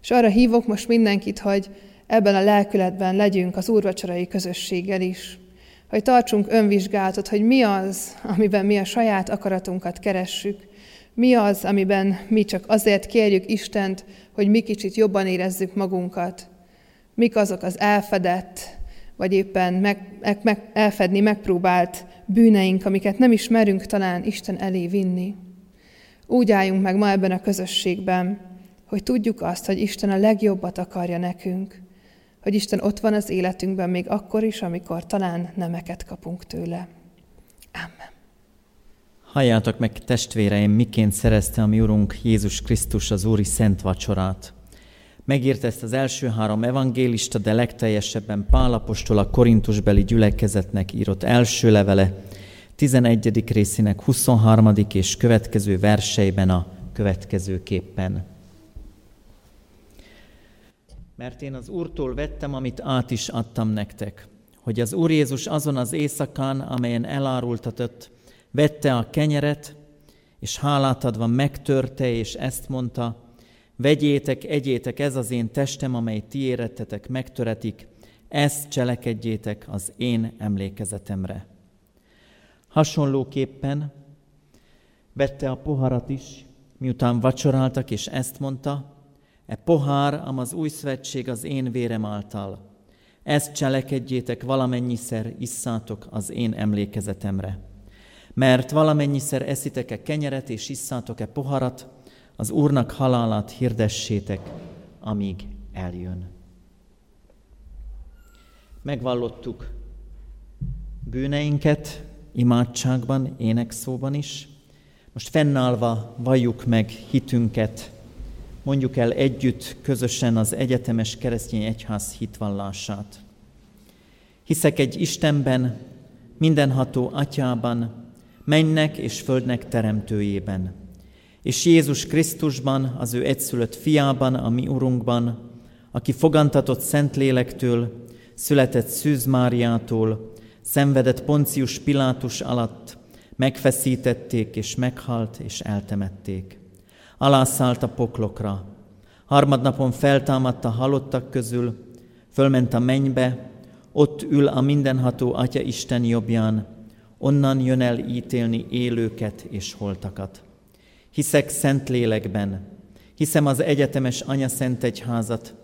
És arra hívok most mindenkit, hogy ebben a lelkületben legyünk az úrvacsorai közösséggel is, hogy tartsunk önvizsgálatot, hogy mi az, amiben mi a saját akaratunkat keressük, mi az, amiben mi csak azért kérjük Istent, hogy mi kicsit jobban érezzük magunkat, mik azok az elfedett, vagy éppen meg, meg, elfedni megpróbált bűneink, amiket nem is merünk talán Isten elé vinni. Úgy álljunk meg ma ebben a közösségben, hogy tudjuk azt, hogy Isten a legjobbat akarja nekünk, hogy Isten ott van az életünkben még akkor is, amikor talán nemeket kapunk tőle. Amen. Halljátok meg, testvéreim, miként szerezte a mi Urunk Jézus Krisztus az Úri Szent Vacsorát. Megírta ezt az első három evangélista, de legteljesebben Pálapostól a korintusbeli gyülekezetnek írott első levele, 11. részének 23. és következő verseiben a következőképpen. Mert én az Úrtól vettem, amit át is adtam nektek, hogy az Úr Jézus azon az éjszakán, amelyen elárultatott, vette a kenyeret, és hálát adva megtörte, és ezt mondta, vegyétek, egyétek, ez az én testem, amely ti érettetek, megtöretik, ezt cselekedjétek az én emlékezetemre. Hasonlóképpen vette a poharat is, miután vacsoráltak, és ezt mondta, e pohár, am az új szövetség az én vérem által. Ezt cselekedjétek valamennyiszer, isszátok az én emlékezetemre. Mert valamennyiszer eszitek-e kenyeret és isszátok-e poharat, az Úrnak halálát hirdessétek, amíg eljön. Megvallottuk bűneinket, imádságban, énekszóban is. Most fennállva valljuk meg hitünket, mondjuk el együtt, közösen az egyetemes keresztény egyház hitvallását. Hiszek egy Istenben, mindenható atyában, mennek és földnek teremtőjében, és Jézus Krisztusban, az ő egyszülött fiában, a mi Urunkban, aki fogantatott Szentlélektől, született Szűz Máriától, szenvedett Poncius Pilátus alatt, megfeszítették és meghalt és eltemették. Alászállt a poklokra, harmadnapon feltámadt a halottak közül, fölment a mennybe, ott ül a mindenható Atya Isten jobbján, onnan jön el ítélni élőket és holtakat. Hiszek szent lélekben, hiszem az egyetemes Anya Szent Egyházat,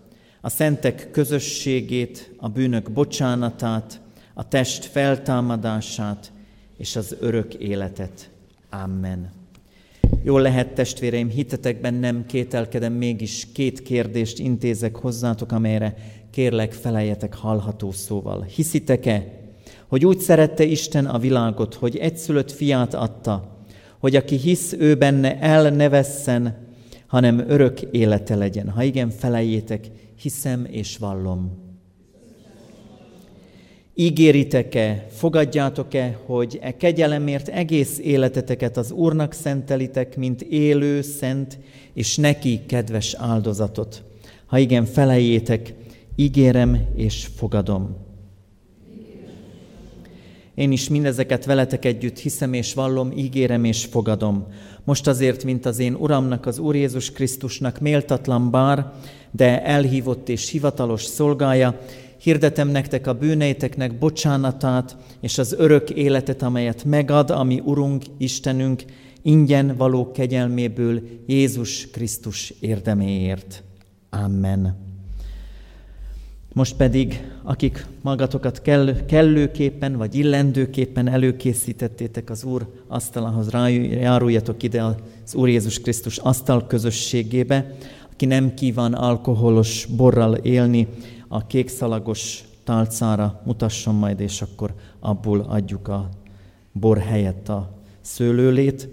a szentek közösségét, a bűnök bocsánatát, a test feltámadását és az örök életet. Amen. Jól lehet, testvéreim, hitetekben nem kételkedem, mégis két kérdést intézek hozzátok, amelyre kérlek feleljetek hallható szóval. Hiszitek-e, hogy úgy szerette Isten a világot, hogy egyszülött fiát adta, hogy aki hisz ő benne el ne vesszen, hanem örök élete legyen. Ha igen, felejétek, hiszem és vallom. Ígéritek-e, fogadjátok-e, hogy e kegyelemért egész életeteket az Úrnak szentelitek, mint élő, szent és neki kedves áldozatot? Ha igen, felejétek, ígérem és fogadom. Én is mindezeket veletek együtt hiszem és vallom, ígérem és fogadom. Most azért, mint az én Uramnak, az Úr Jézus Krisztusnak méltatlan bár, de elhívott és hivatalos szolgája, hirdetem nektek a bűneiteknek bocsánatát és az örök életet, amelyet megad, ami Urunk, Istenünk, ingyen való kegyelméből Jézus Krisztus érdeméért. Amen. Most pedig, akik magatokat kell, kellőképpen vagy illendőképpen előkészítettétek az Úr asztalához, járuljatok ide az Úr Jézus Krisztus asztal közösségébe, aki nem kíván alkoholos borral élni, a kékszalagos tálcára mutasson majd, és akkor abból adjuk a bor helyett a szőlőlét,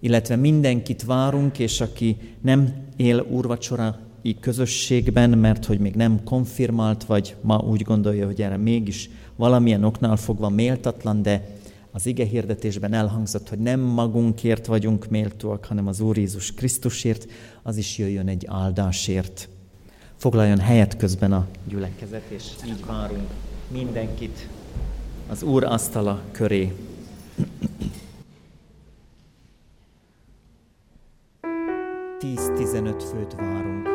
illetve mindenkit várunk, és aki nem él úrvacsorai közösségben, mert hogy még nem konfirmált, vagy ma úgy gondolja, hogy erre mégis valamilyen oknál fogva méltatlan, de az ige hirdetésben elhangzott, hogy nem magunkért vagyunk méltóak, hanem az Úr Jézus Krisztusért, az is jöjjön egy áldásért. Foglaljon helyet közben a gyülekezet, és így várunk mindenkit az Úr asztala köré. Tíz-tizenöt főt várunk.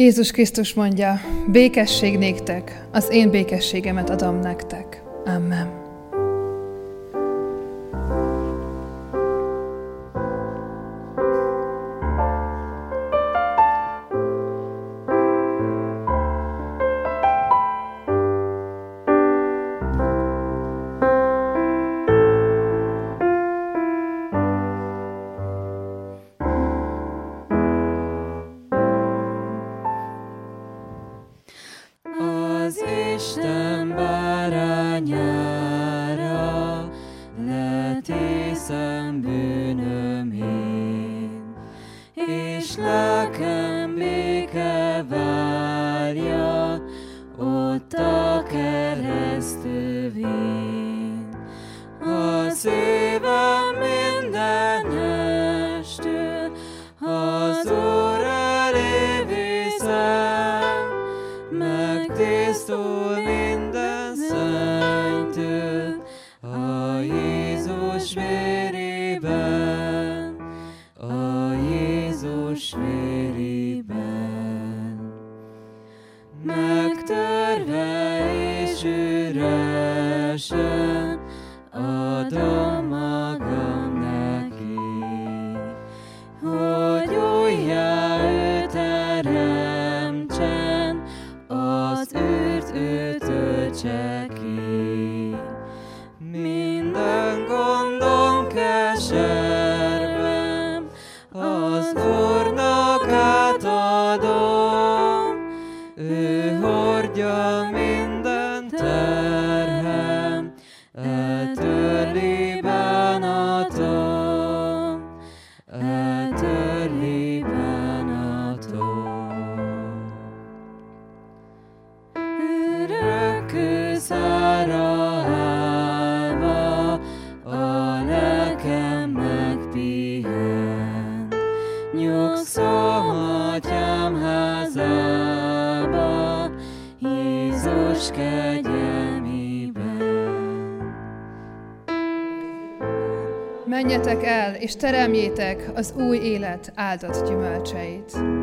Jézus Krisztus mondja, békesség néktek, az én békességemet adom nektek. Amen. Teremjétek az új élet áldott gyümölcseit.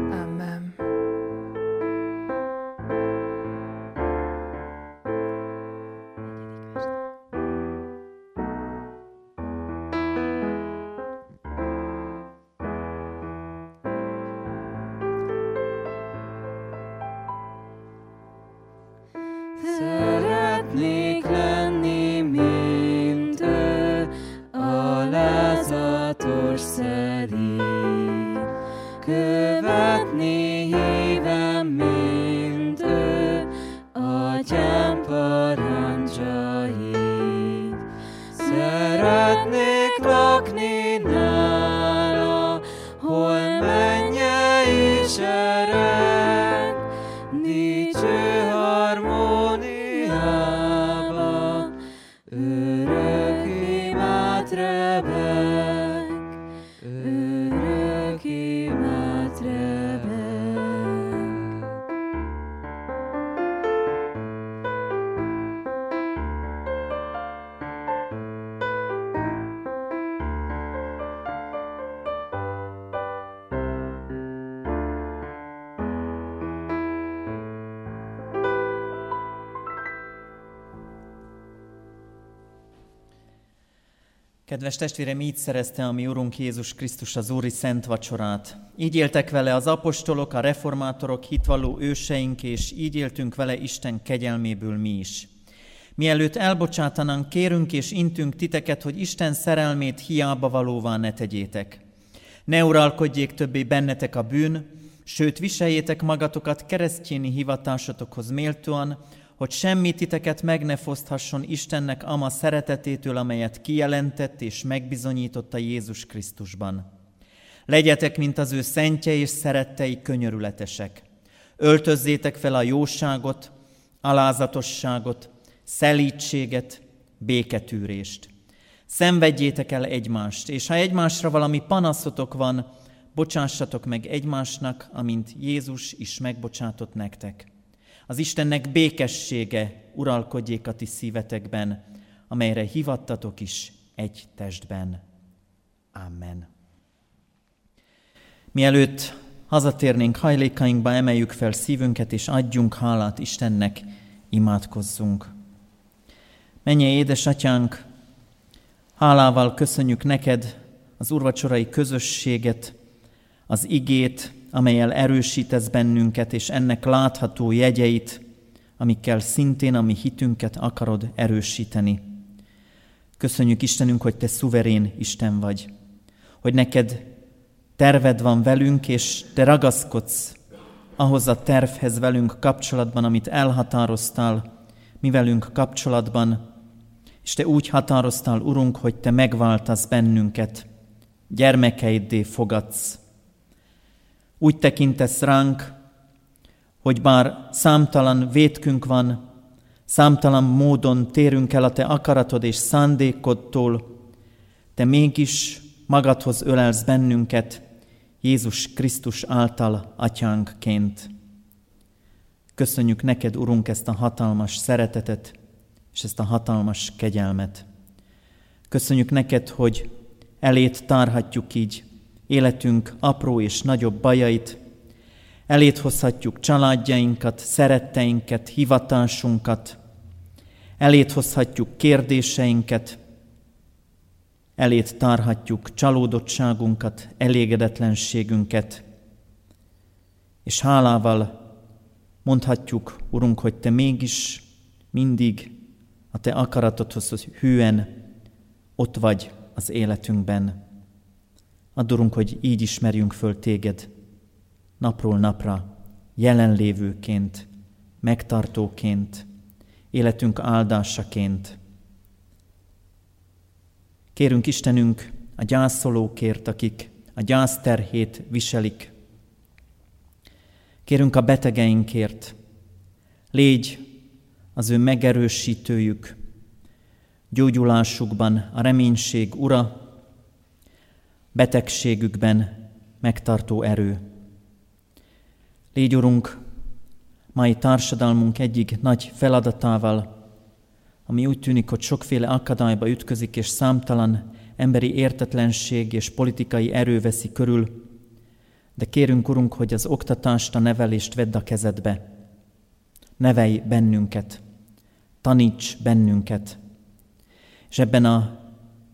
Kedves testvérem, így szerezte a mi Urunk Jézus Krisztus az Úri Szent Vacsorát. Így éltek vele az apostolok, a reformátorok, hitvalló őseink, és így éltünk vele Isten kegyelméből mi is. Mielőtt elbocsátanánk, kérünk és intünk titeket, hogy Isten szerelmét hiába valóvá ne tegyétek. Ne uralkodjék többé bennetek a bűn, sőt viseljétek magatokat keresztjéni hivatásotokhoz méltóan, hogy semmi titeket meg ne foszthasson Istennek ama szeretetétől, amelyet kijelentett és megbizonyította Jézus Krisztusban. Legyetek, mint az ő szentje és szerettei könyörületesek. Öltözzétek fel a jóságot, alázatosságot, szelítséget, béketűrést. Szenvedjétek el egymást, és ha egymásra valami panaszotok van, bocsássatok meg egymásnak, amint Jézus is megbocsátott nektek. Az Istennek békessége uralkodjék a ti szívetekben, amelyre hivattatok is egy testben. Amen. Mielőtt hazatérnénk hajlékainkba, emeljük fel szívünket, és adjunk hálát Istennek, imádkozzunk. Menje, édesatyánk, hálával köszönjük neked az urvacsorai közösséget, az igét, amelyel erősítesz bennünket, és ennek látható jegyeit, amikkel szintén a mi hitünket akarod erősíteni. Köszönjük Istenünk, hogy Te szuverén Isten vagy, hogy neked terved van velünk, és Te ragaszkodsz ahhoz a tervhez velünk kapcsolatban, amit elhatároztál, mi velünk kapcsolatban, és Te úgy határoztál, Urunk, hogy Te megváltasz bennünket, gyermekeiddé fogadsz, úgy tekintesz ránk, hogy bár számtalan vétkünk van, számtalan módon térünk el a Te akaratod és szándékodtól, Te mégis magadhoz ölelsz bennünket Jézus Krisztus által atyánkként. Köszönjük neked, Urunk, ezt a hatalmas szeretetet és ezt a hatalmas kegyelmet. Köszönjük neked, hogy elét tárhatjuk így életünk apró és nagyobb bajait, elét hozhatjuk családjainkat, szeretteinket, hivatásunkat, elét hozhatjuk kérdéseinket, elét tárhatjuk csalódottságunkat, elégedetlenségünket, és hálával mondhatjuk, Urunk, hogy Te mégis mindig a Te akaratodhoz hűen ott vagy az életünkben. Adorunk, hogy így ismerjünk föl Téged napról napra, jelenlévőként, megtartóként, életünk áldásaként. Kérünk Istenünk a gyászolókért, akik a gyászterhét viselik. Kérünk a betegeinkért, légy az ő megerősítőjük, gyógyulásukban a reménység ura, betegségükben megtartó erő. Légy, Urunk, mai társadalmunk egyik nagy feladatával, ami úgy tűnik, hogy sokféle akadályba ütközik, és számtalan emberi értetlenség és politikai erő veszi körül, de kérünk, Urunk, hogy az oktatást, a nevelést vedd a kezedbe. Nevelj bennünket, taníts bennünket, és ebben a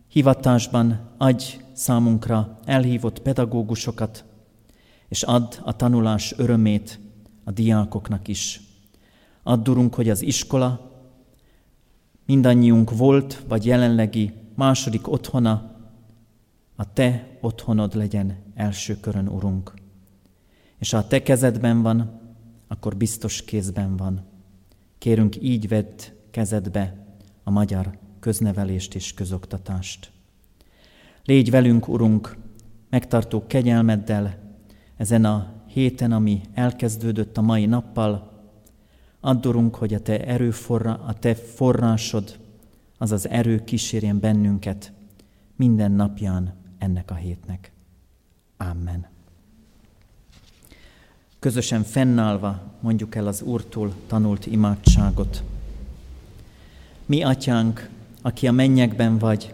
hivatásban adj számunkra elhívott pedagógusokat, és add a tanulás örömét a diákoknak is. Add, Urunk, hogy az iskola mindannyiunk volt, vagy jelenlegi második otthona, a Te otthonod legyen első körön, Urunk. És ha a Te kezedben van, akkor biztos kézben van. Kérünk, így vedd kezedbe a magyar köznevelést és közoktatást. Légy velünk, Urunk, megtartó kegyelmeddel ezen a héten, ami elkezdődött a mai nappal. Addorunk, hogy a Te erőforra, a Te forrásod, az az erő kísérjen bennünket minden napján ennek a hétnek. Amen. Közösen fennállva mondjuk el az Úrtól tanult imádságot. Mi, Atyánk, aki a mennyekben vagy,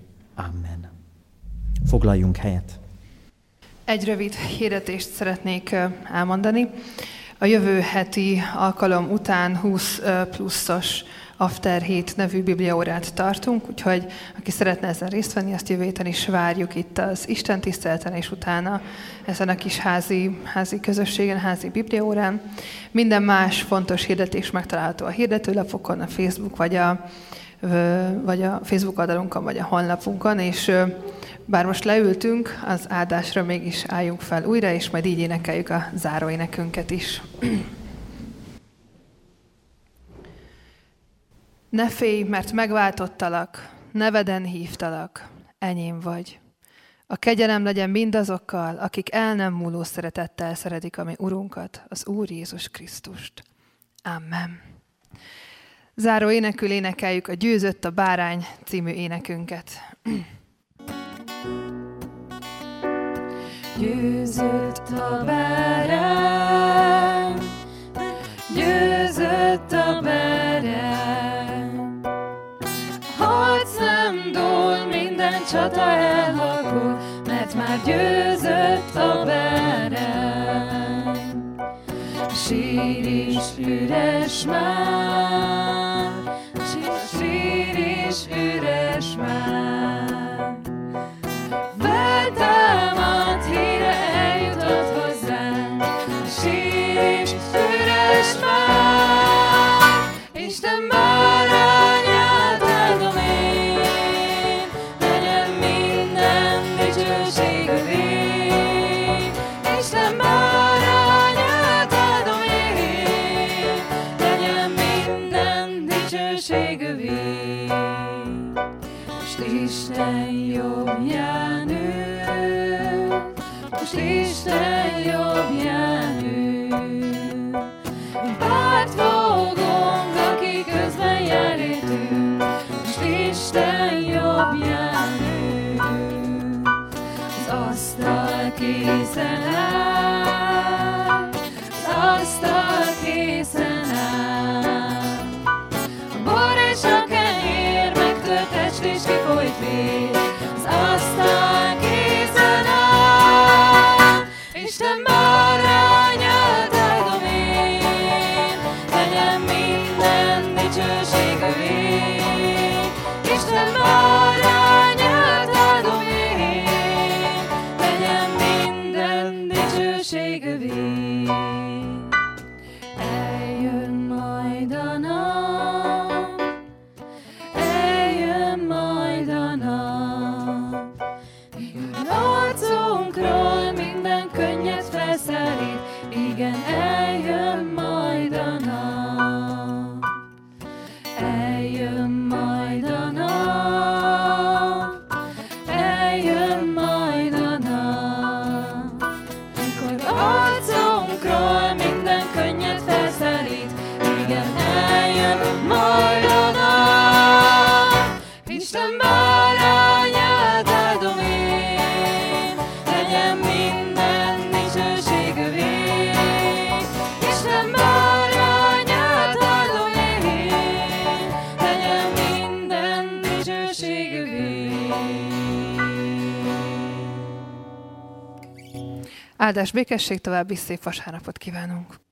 Amen. Foglaljunk helyet. Egy rövid hirdetést szeretnék elmondani. A jövő heti alkalom után 20 pluszos After Hét nevű bibliaórát tartunk, úgyhogy aki szeretne ezen részt venni, azt jövő héten is várjuk itt az Isten tiszteleten, és utána ezen a kis házi, házi közösségen, házi bibliaórán. Minden más fontos hirdetés megtalálható a hirdetőlapokon, a Facebook vagy a, vagy a Facebook oldalunkon, vagy a honlapunkon, és bár most leültünk, az áldásra mégis álljunk fel újra, és majd így énekeljük a záróénekünket is. *clears throat* Ne félj, mert megváltottalak, neveden hívtalak, enyém vagy. A kegyelem legyen mindazokkal, akik el nem múló szeretettel szeretik a mi Urunkat, az Úr Jézus Krisztust. Amen. Záró énekül énekeljük a Győzött a bárány című énekünket. Győzött a bárány, győzött a bárány. Harc nem dól, minden csata elhalkul, mert már győzött a bárány. Sír is üres már, sír is üres már. Feltámadt híre eljutott hozzánk, sír is üres Áldás békesség, további szép vasárnapot kívánunk!